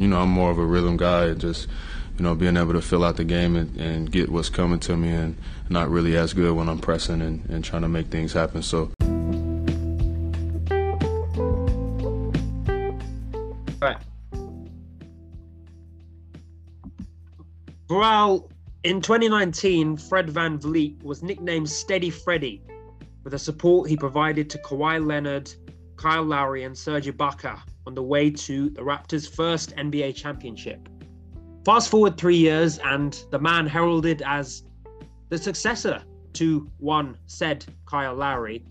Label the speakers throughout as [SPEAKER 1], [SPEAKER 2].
[SPEAKER 1] You know, I'm more of a rhythm guy and just, you know, being able to fill out the game and, and get what's coming to me and not really as good when I'm pressing and, and trying to make things happen. So.
[SPEAKER 2] Right. Well, in 2019, Fred VanVleet was nicknamed Steady Freddy for the support he provided to Kawhi Leonard, Kyle Lowry, and Serge Ibaka on the way to the Raptors' first NBA championship. Fast forward three years, and the man heralded as the successor to one said Kyle Lowry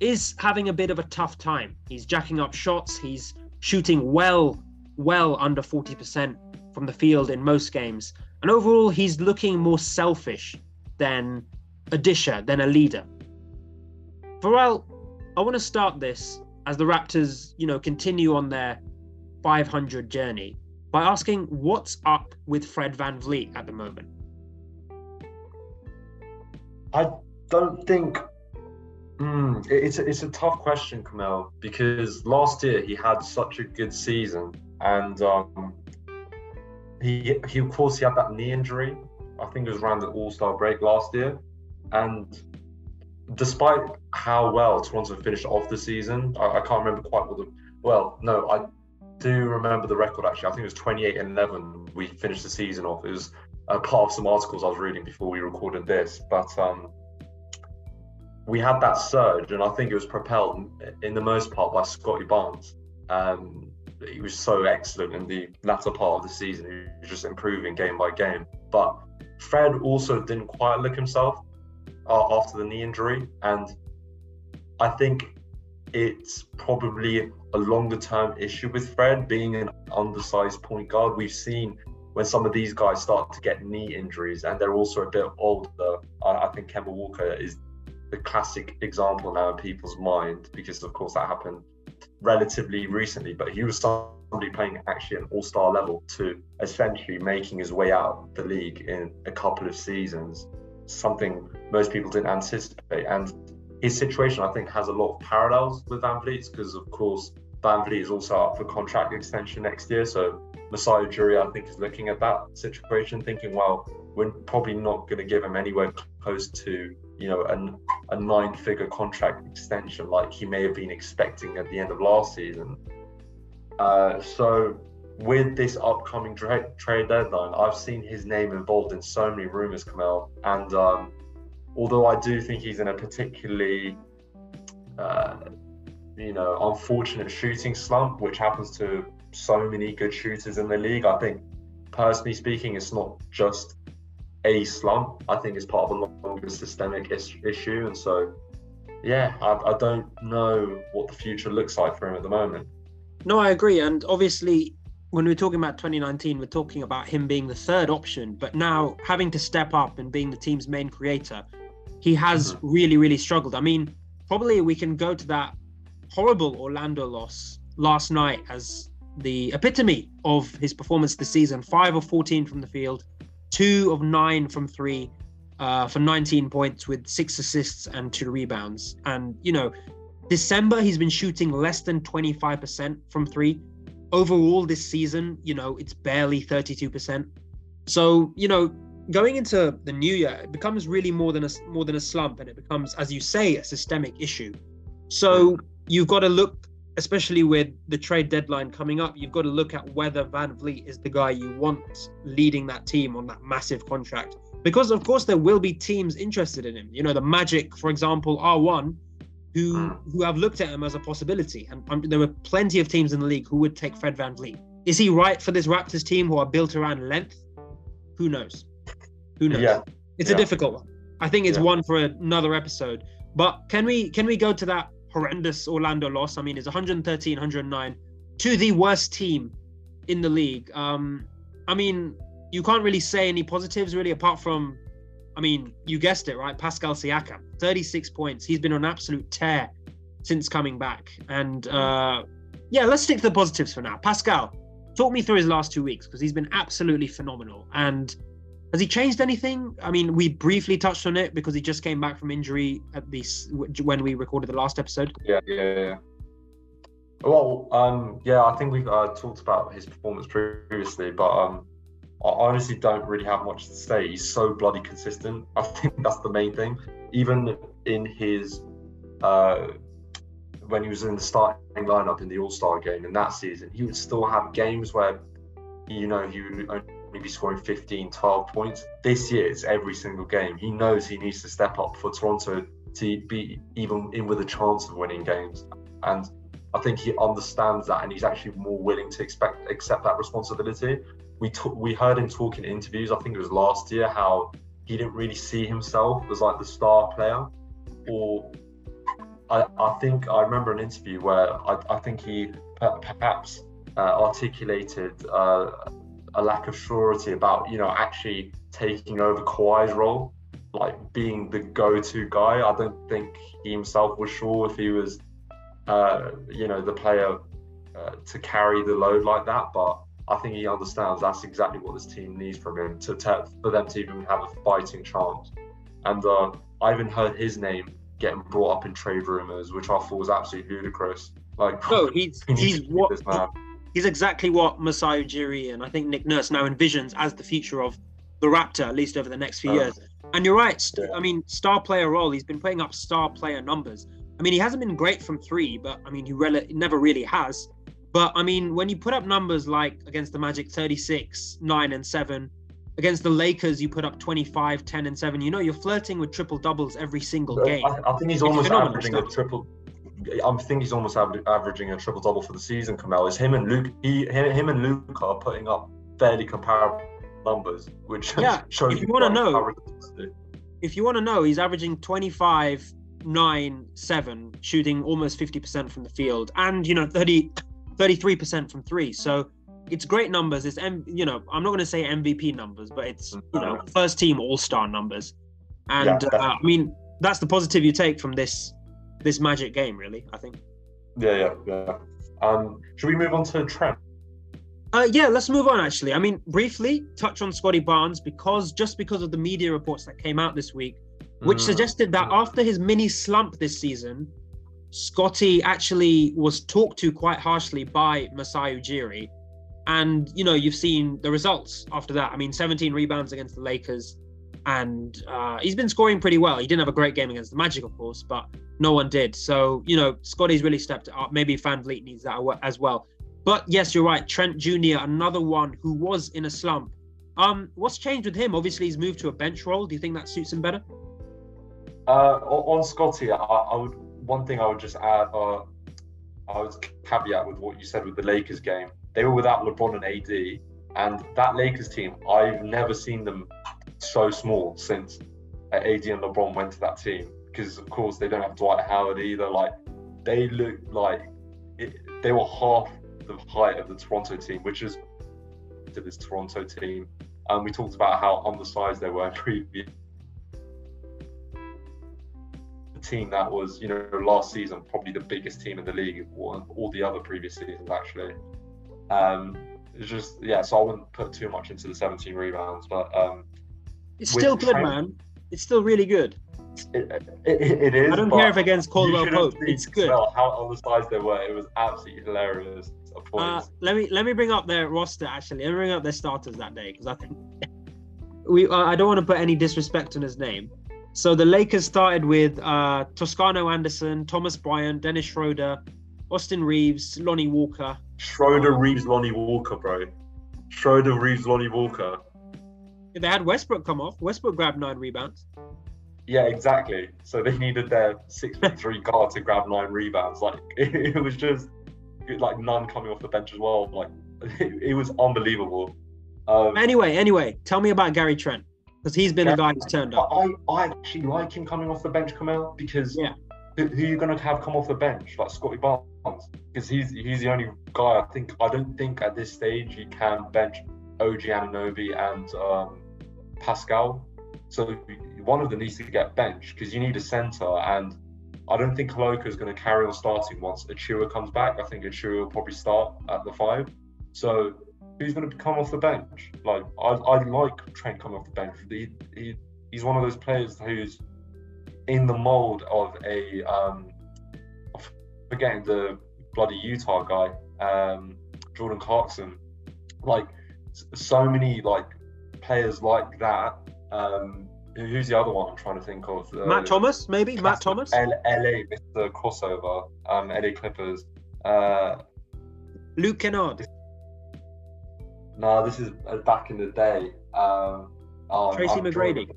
[SPEAKER 2] is having a bit of a tough time. He's jacking up shots, he's shooting well, well under 40% from the field in most games. And overall, he's looking more selfish than a disher, than a leader. Pharrell, I want to start this as the Raptors, you know, continue on their 500 journey by asking what's up with Fred VanVleet at the moment.
[SPEAKER 3] I don't think mm, it's a, it's a tough question, Kamel, because last year he had such a good season, and um, he he of course he had that knee injury. I think it was around the All Star break last year, and despite how well Toronto finished off the season, I, I, can't remember quite what the well, no, I do remember the record actually. I think it was 28 and 11. We finished the season off. It was a part of some articles I was reading before we recorded this, but um, we had that surge, and I think it was propelled in the most part by Scottie Barnes. Um, he was so excellent in the latter part of the season. He was just improving game by game. But Fred also didn't quite look himself uh, after the knee injury, and I think it's probably a longer term issue with Fred being an undersized point guard. We've seen when some of these guys start to get knee injuries and they're also a bit older. I, think Kemba Walker is the classic example now in people's mind because, of course, that happened relatively recently. But he was somebody playing actually an all star level to essentially making his way out the league in a couple of seasons, something most people didn't anticipate. And his situation, I think, has a lot of parallels with VanVleet's because, of course, VanVleet is also up for contract extension next year. So Masai Ujiri, I think, is looking at that situation, thinking, well, we're probably not going to give him anywhere close to, you know, an, a nine-figure contract extension like he may have been expecting at the end of last season. Uh, so with this upcoming trade deadline, I've seen his name involved in so many rumors, come out, and um, although I do think he's in a particularly, uh, you know, unfortunate shooting slump, which happens to so many good shooters in the league. I think, personally speaking, it's not just a slump. I think it's part of a longer systemic is- issue, and so, yeah, I, I don't know what the future looks like for him at the moment.
[SPEAKER 2] No, I agree, and obviously when we're talking about 2019, we're talking about him being the third option, but now having to step up and being the team's main creator, he has mm-hmm. really, really struggled. I mean, probably we can go to that horrible Orlando loss last night as the epitome of his performance this season. Five of 14 from the field, two of nine from three uh, for 19 points with six assists and two rebounds. And, you know, December, he's been shooting less than 25% from three. Overall, this season, you know, it's barely 32%. So, you know, going into the new year, it becomes really more than a more than a slump, and it becomes, as you say, a systemic issue. So you've got to look, especially with the trade deadline coming up, you've got to look at whether VanVleet is the guy you want leading that team on that massive contract. Because of course there will be teams interested in him. You know, the Magic, for example, are one who hmm. who have looked at him as a possibility, and um, there were plenty of teams in the league who would take Fred VanVleet. Is he right for this Raptors team who are built around length? Who knows? Who knows? Yeah. It's yeah. a difficult one. I think it's yeah. one for another episode. But can we can we go to that horrendous Orlando loss? I mean, it's 113, 109 to the worst team in the league. Um, I mean, you can't really say any positives really apart from, I mean, you guessed it, right? Pascal Siakam, 36 points. He's been on absolute tear since coming back. And uh, yeah, let's stick to the positives for now. Pascal, talk me through his last two weeks because he's been absolutely phenomenal. And has he changed anything? I mean, we briefly touched on it because he just came back from injury at least when we recorded the last episode.
[SPEAKER 3] Yeah, yeah, yeah. Well, um, yeah, I think we've uh, talked about his performance previously, but um, I honestly don't really have much to say. He's so bloody consistent. I think that's the main thing. Even in his uh, when he was in the starting lineup in the All Star game in that season, he would still have games where you know he would only be scoring 15, 12 points. This year, it's every single game. He knows he needs to step up for Toronto to be even in with a chance of winning games, and I think he understands that, and he's actually more willing to expect accept that responsibility. We t- we heard him talk in interviews. I think it was last year how he didn't really see himself as like the star player, or I, I think I remember an interview where I, I think he perhaps uh, articulated uh, a lack of surety about you know actually taking over Kawhi's role, like being the go-to guy. I don't think he himself was sure if he was uh, you know, the player uh, to carry the load like that. But I think he understands that's exactly what this team needs from him to, to for them to even have a fighting chance. And uh, I even heard his name getting brought up in trade rumors, which I thought was absolutely ludicrous. Like,
[SPEAKER 2] no, he's he's what he's exactly what Masai Ujiri and I think Nick Nurse now envisions as the future of the Raptor, at least over the next few um, years. And you're right. I mean, star player role. He's been putting up star player numbers. I mean, he hasn't been great from three, but I mean, he rel- never really has. But I mean, when you put up numbers like against the Magic 36, 9, and 7, against the Lakers, you put up 25, 10, and 7, you know, you're flirting with triple doubles every single game.
[SPEAKER 3] I, I think he's almost averaging stuff. a triple. I think he's almost averaging a triple double for the season. Kamel is him and Luke. He him and Luke are putting up fairly comparable numbers, which
[SPEAKER 2] yeah. shows if you want to know, if you want to know, he's averaging 25, nine, seven, shooting almost 50% from the field, and you know, 30, 33% from three. So it's great numbers. It's M, you know, I'm not going to say MVP numbers, but it's you know, first team All Star numbers. And yeah, uh, I mean, that's the positive you take from this this Magic game, really. I think.
[SPEAKER 3] Yeah, yeah, yeah. Um, should we move on to Trent?
[SPEAKER 2] Uh, yeah, let's move on. Actually, I mean, briefly touch on Scottie Barnes because just because of the media reports that came out this week, which mm. suggested that after his mini slump this season, Scottie actually was talked to quite harshly by Masai Ujiri. And, you know, you've seen the results after that. I mean, 17 rebounds against the Lakers. And uh, he's been scoring pretty well. He didn't have a great game against the Magic, of course, but no one did. So, you know, Scottie's really stepped up. Maybe VanVleet needs that as well. But yes, you're right. Trent Jr., another one who was in a slump. Um, what's changed with him? Obviously, he's moved to a bench role. Do you think that suits him better?
[SPEAKER 3] Uh, on Scottie, I, I, would one thing I would just add. Uh, I would caveat with what you said with the Lakers game. They were without LeBron and AD, and that Lakers team, I've never seen them so small since AD and LeBron went to that team. Because of course they don't have Dwight Howard either. Like they look like it, they were half the height of the Toronto team, which is to this Toronto team. And um, we talked about how undersized they were previous The team that was, you know, last season probably the biggest team in the league, or all the other previous seasons actually. Um, it's just yeah, so I wouldn't put too much into the 17 rebounds, but um,
[SPEAKER 2] it's still good, man. It's still really good.
[SPEAKER 3] It, it, it is.
[SPEAKER 2] I don't care if against Caldwell Pope. It's good.
[SPEAKER 3] How undersized they were. It was absolutely hilarious.
[SPEAKER 2] Uh, let me let me bring up their roster. Actually, let me bring up their starters that day because I think we. Uh, I don't want to put any disrespect on his name, so the Lakers started with uh, Toscano Anderson, Thomas Bryant, Dennis Schroeder, Austin Reaves, Lonnie Walker.
[SPEAKER 3] Schroeder, Reaves, Lonnie Walker, bro. Schroeder, Reaves, Lonnie Walker.
[SPEAKER 2] They had Westbrook come off. Westbrook grabbed nine rebounds.
[SPEAKER 3] Yeah, exactly. So they needed their six foot three guard to grab nine rebounds. Like it, it, was just like none coming off the bench as well. Like it, it was unbelievable.
[SPEAKER 2] Um, anyway, anyway, tell me about Gary Trent because he's been yeah, a guy who's turned up.
[SPEAKER 3] I, I actually like him coming off the bench, Kamel, because yeah. who, who are you going to have come off the bench like Scottie Barnes? Because he's he's the only guy I think I don't think at this stage you can bench OG Anunoby and um, Pascal. So one of them needs to get benched because you need a center, and I don't think Koloko is going to carry on starting once Achiuwa comes back. I think Achiuwa will probably start at the five. So who's going to come off the bench? Like I, I like Trent coming off the bench. He, he he's one of those players who's in the mold of a um, forgetting the bloody Utah guy, um, Jordan Clarkson. Like so many like players like that. Um, who's the other one I'm trying to think of?
[SPEAKER 2] Uh, Matt Thomas, maybe Matt Thomas.
[SPEAKER 3] L- LA, Mr. Crossover, um, LA Clippers. Uh,
[SPEAKER 2] Luke Kennard.
[SPEAKER 3] No, this is uh, back in the day. Um,
[SPEAKER 2] oh, Tracy I'm McGrady.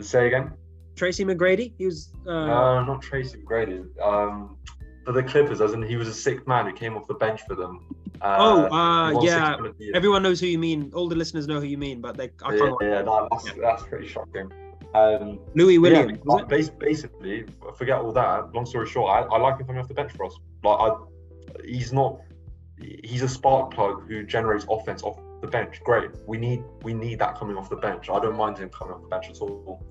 [SPEAKER 3] Say again.
[SPEAKER 2] Tracy McGrady. He was. Uh...
[SPEAKER 3] No, not Tracy McGrady. Um, for the Clippers, as in he was a sick man who came off the bench for them.
[SPEAKER 2] Uh, oh, uh, yeah. Everyone knows who you mean. All the listeners know who you mean, but they. I
[SPEAKER 3] can't yeah, yeah, no, that's, yeah. that's pretty shocking. Um,
[SPEAKER 2] Louis Williams.
[SPEAKER 3] Yeah, basically, forget all that. Long story short, I, I like him coming off the bench for us. Like, I, he's not. He's a spark plug who generates offense off the bench. Great. We need we need that coming off the bench. I don't mind him coming off the bench at all.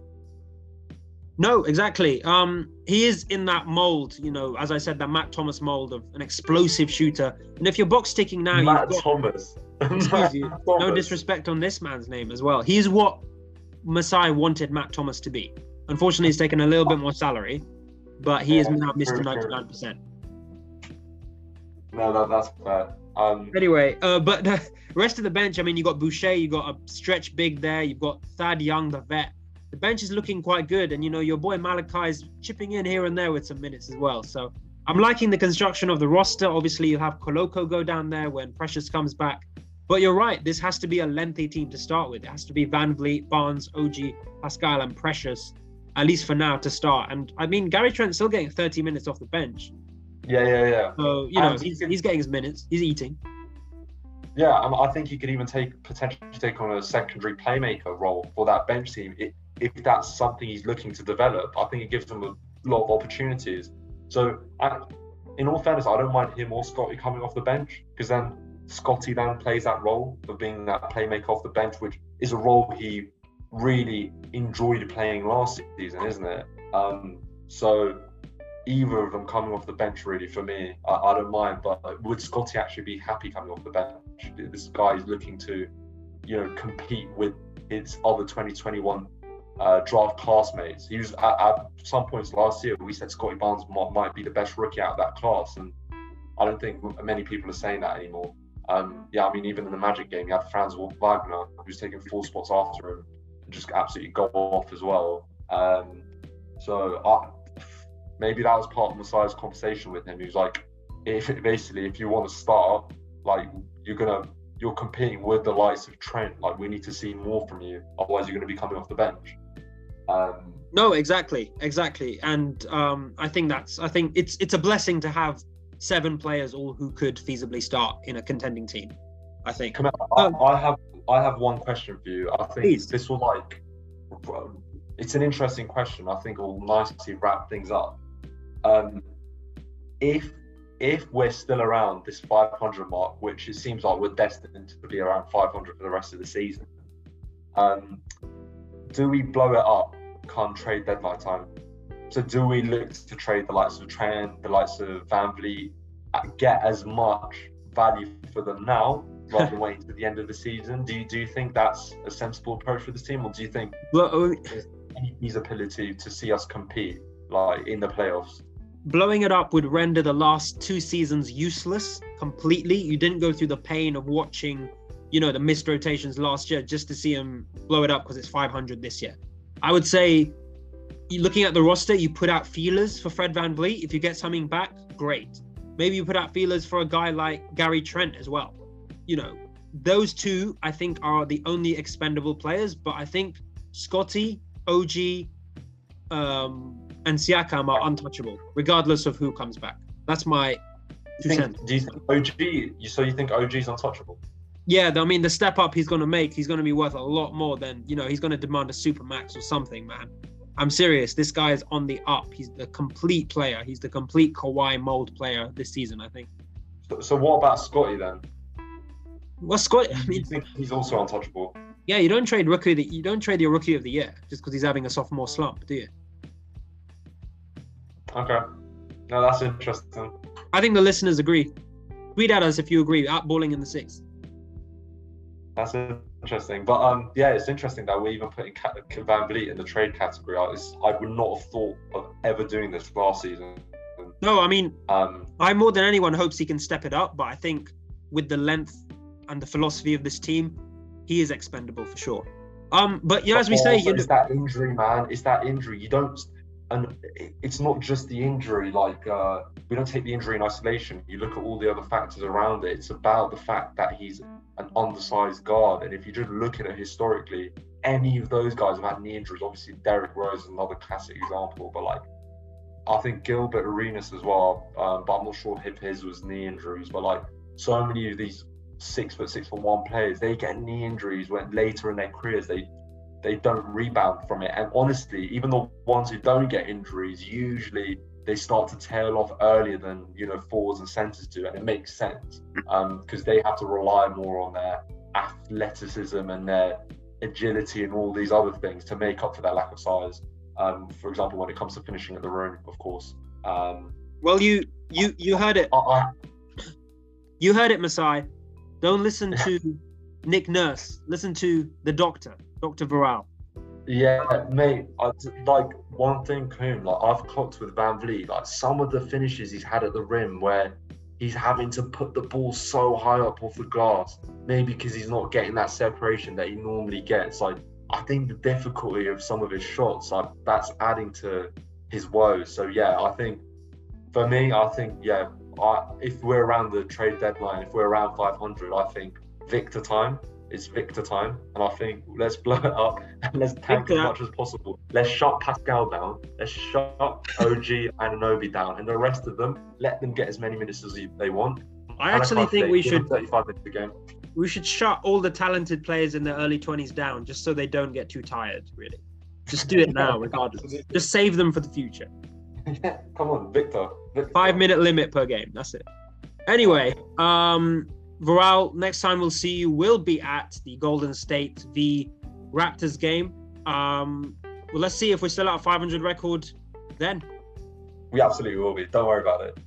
[SPEAKER 2] No, exactly. Um, he is in that mold, you know, as I said, that Matt Thomas mold of an explosive shooter. And if you're box ticking now,
[SPEAKER 3] Matt got, Thomas.
[SPEAKER 2] excuse you, no disrespect on this man's name as well. He's what Masai wanted Matt Thomas to be. Unfortunately, he's taken a little bit more salary, but he is now Mr. 99%.
[SPEAKER 3] No, that, that's fair. Um,
[SPEAKER 2] anyway, uh, but the rest of the bench, I mean, you got Boucher, you got a stretch big there, you've got Thad Young, the vet the bench is looking quite good, and you know your boy Malachi is chipping in here and there with some minutes as well. So I'm liking the construction of the roster. Obviously, you have Koloko go down there when Precious comes back. But you're right, this has to be a lengthy team to start with. It has to be VanVleet, Barnes, OG, Pascal, and Precious, at least for now to start. And I mean, Gary Trent's still getting 30 minutes off the bench.
[SPEAKER 3] Yeah, yeah, yeah.
[SPEAKER 2] So, you know, he's, he's getting his minutes, he's eating.
[SPEAKER 3] Yeah, I think he could even take potentially take on a secondary playmaker role for that bench team. It, if that's something he's looking to develop, I think it gives him a lot of opportunities. So, I, in all fairness, I don't mind him or Scottie coming off the bench because then Scottie then plays that role of being that playmaker off the bench, which is a role he really enjoyed playing last season, isn't it? Um, so, either of them coming off the bench, really, for me, I, I don't mind. But would Scottie actually be happy coming off the bench? This guy is looking to, you know, compete with his other 2021 uh, draft classmates. He was at, at, some points last year. We said Scottie Barnes might, might, be the best rookie out of that class, and I don't think many people are saying that anymore. Um, yeah, I mean, even in the Magic game, you had Franz Wagner, who's taking four spots after him, and just absolutely go off as well. Um, so I, maybe that was part of Masai's conversation with him. He was like, if basically, if you want to start, like you're gonna you're competing with the likes of Trent. Like we need to see more from you, otherwise you're going to be coming off the bench. Um,
[SPEAKER 2] no, exactly, exactly, and um, I think that's I think it's it's a blessing to have seven players all who could feasibly start in a contending team. I think.
[SPEAKER 3] On, I, um, I, have I have one question for you. I think please. this will like it's an interesting question. I think will nicely wrap things up. Um, if if we're still around this 500 mark, which it seems like we're destined to be around 500 for the rest of the season, um, do we blow it up come trade deadline time? So do we look to trade the likes of Trent, the likes of VanVleet, uh, get as much value for them now rather than waiting to the end of the season? Do you, do you think that's a sensible approach for this team, or do you think well, there's any feasibility to see us compete like in the playoffs?
[SPEAKER 2] blowing it up would render the last two seasons useless completely. You didn't go through the pain of watching, you know, the missed rotations last year just to see him blow it up because it's 500 this year. I would say, looking at the roster, you put out feelers for Fred VanVleet. If you get something back, great. Maybe you put out feelers for a guy like Gary Trent as well. You know, those two, I think, are the only expendable players. But I think Scottie, OG, um, and Siakam are untouchable, regardless of who comes back. That's my
[SPEAKER 3] two think, cents. Do you think OG? So you think OG is untouchable?
[SPEAKER 2] Yeah, I mean the step up he's going to make, he's going to be worth a lot more than you know. He's going to demand a super max or something, man. I'm serious. This guy is on the up. He's the complete player. He's the complete Kawhi mold player this season, I think.
[SPEAKER 3] So, so what about Scottie then?
[SPEAKER 2] Well, Scottie, I mean,
[SPEAKER 3] he's also untouchable?
[SPEAKER 2] Yeah, you don't trade rookie. The, you don't trade your rookie of the year just because he's having a sophomore slump, do you?
[SPEAKER 3] Okay. No, that's interesting.
[SPEAKER 2] I think the listeners agree. Tweet at us if you agree. Outballing in the six.
[SPEAKER 3] That's interesting, but um, yeah, it's interesting that we're even putting VanVleet in the trade category. I, I would not have thought of ever doing this last season.
[SPEAKER 2] No, I mean,
[SPEAKER 3] Um,
[SPEAKER 2] I more than anyone hopes he can step it up, but I think with the length and the philosophy of this team, he is expendable for sure. Um, but yeah, as we say, you know,
[SPEAKER 3] it's that injury, man. It's that injury. You don't, and it's not just the injury. Like uh, we don't take the injury in isolation. You look at all the other factors around it. It's about the fact that he's an undersized guard, and if you just look at it historically, any of those guys have had knee injuries. Obviously, Derrick Rose is another classic example, but like. I think Gilbert Arenas as well, um, but I'm not sure if his was knee injuries. But like so many of these six foot six foot one players, they get knee injuries when later in their careers they they don't rebound from it. And honestly, even the ones who don't get injuries, usually they start to tail off earlier than you know forwards and centers do, and it makes sense because they have to rely more on their athleticism and their agility and all these other things to make up for their lack of size. Um, for example, when it comes to finishing at the rim, of course. Um,
[SPEAKER 2] well, you you you heard it.
[SPEAKER 3] I, I,
[SPEAKER 2] You heard it, Masai. Don't listen to Nick Nurse. Listen to the doctor, Dr. Varel.
[SPEAKER 3] Yeah, mate. I, like one thing, Coombe, like I've clocked with VanVleet, like some of the finishes he's had at the rim where he's having to put the ball so high up off the glass, maybe because he's not getting that separation that he normally gets. Like I think the difficulty of some of his shots, like that's adding to his woes. So yeah, I think for me, I think yeah, I, if we're around the trade deadline, if we're around 500, I think Victor time is Victor time, and I think let's blow it up and let's tank
[SPEAKER 2] Victor.
[SPEAKER 3] as much as possible. Let's shut Pascal down. Let's shut OG Anunoby down, and the rest of them let them get as many minutes as they want.
[SPEAKER 2] I actually
[SPEAKER 3] Malachi
[SPEAKER 2] think we should
[SPEAKER 3] 35 minutes a game.
[SPEAKER 2] we should shut all the talented players in their early 20s down just so they don't get too tired, really. Just do it now, regardless. Just save them for the future.
[SPEAKER 3] yeah, come on, Victor. Victor.
[SPEAKER 2] Five minute limit per game. That's it. Anyway, um, Varal, next time we'll see you will be at the Golden State v Raptors game. Um, well, let's see if we're still at a 500 record then.
[SPEAKER 3] We absolutely will be. Don't worry about it.